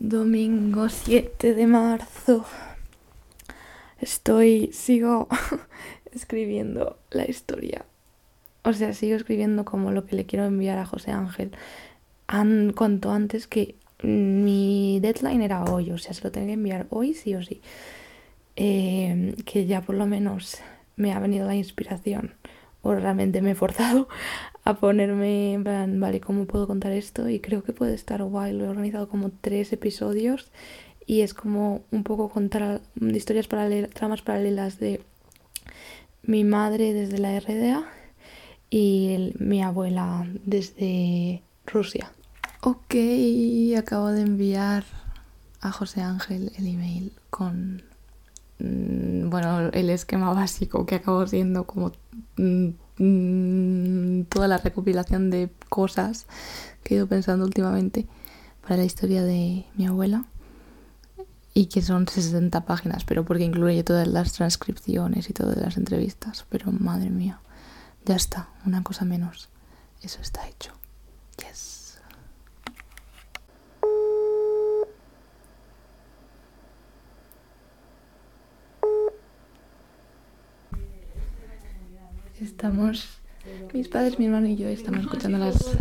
Domingo 7 de marzo. Estoy, sigo escribiendo la historia. O sea, sigo escribiendo como lo que le quiero enviar a José Ángel. An, cuanto antes que mi deadline era hoy, o sea, se lo tengo que enviar hoy sí o sí. Eh, que ya por lo menos me ha venido la inspiración. O realmente me he forzado a ponerme en plan, vale, ¿cómo puedo contar esto? Y creo que puede estar guay. Lo he organizado como tres episodios y es como un poco contar historias paralelas, tramas paralelas de mi madre desde la RDA y mi abuela desde Rusia. Ok, acabo de enviar a José Ángel el email con mm, bueno, el esquema básico que acabo siendo como mm, Mm, toda la recopilación de cosas que he ido pensando últimamente para la historia de mi abuela y que son 60 páginas, pero porque incluye todas las transcripciones y todas las entrevistas. Pero madre mía, ya está, una cosa menos. Eso está hecho. Yes. Estamos, mis padres, mi hermano y yo estamos escuchando las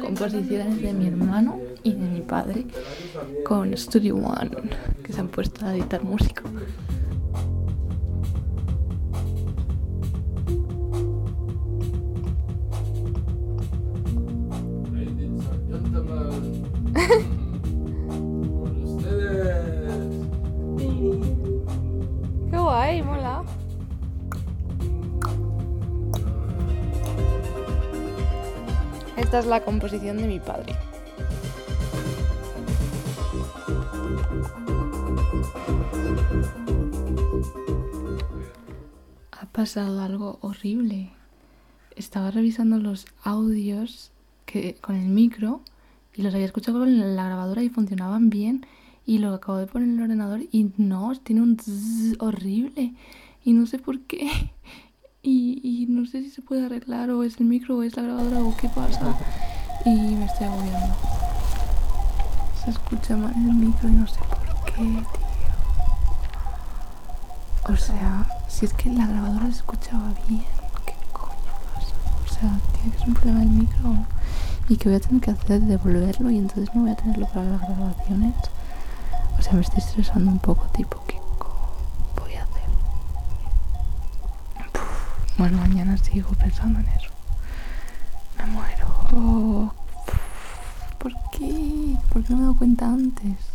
composiciones de mi hermano y de mi padre con Studio One, que se han puesto a editar música. Qué guay, mola. Esta es la composición de mi padre. Ha pasado algo horrible. Estaba revisando los audios que, con el micro y los había escuchado con la grabadora y funcionaban bien. Y lo acabo de poner en el ordenador y no, tiene un horrible. Y no sé por qué. Y, no sé si se puede arreglar o es el micro o es la grabadora o qué pasa. Y me estoy agobiando. Se escucha mal el micro y no sé por qué, tío. O sea, si es que la grabadora se escuchaba bien, ¿qué coño pasa? O sea, tiene que ser un problema del micro. Y que voy a tener que hacer devolverlo y entonces no voy a tenerlo para las grabaciones. O sea, me estoy estresando un poco, tipo, ¿qué voy a hacer? Bueno, mañana sigo pensando en eso. Me muero. ¿Por qué? ¿Por qué no me he dado cuenta antes?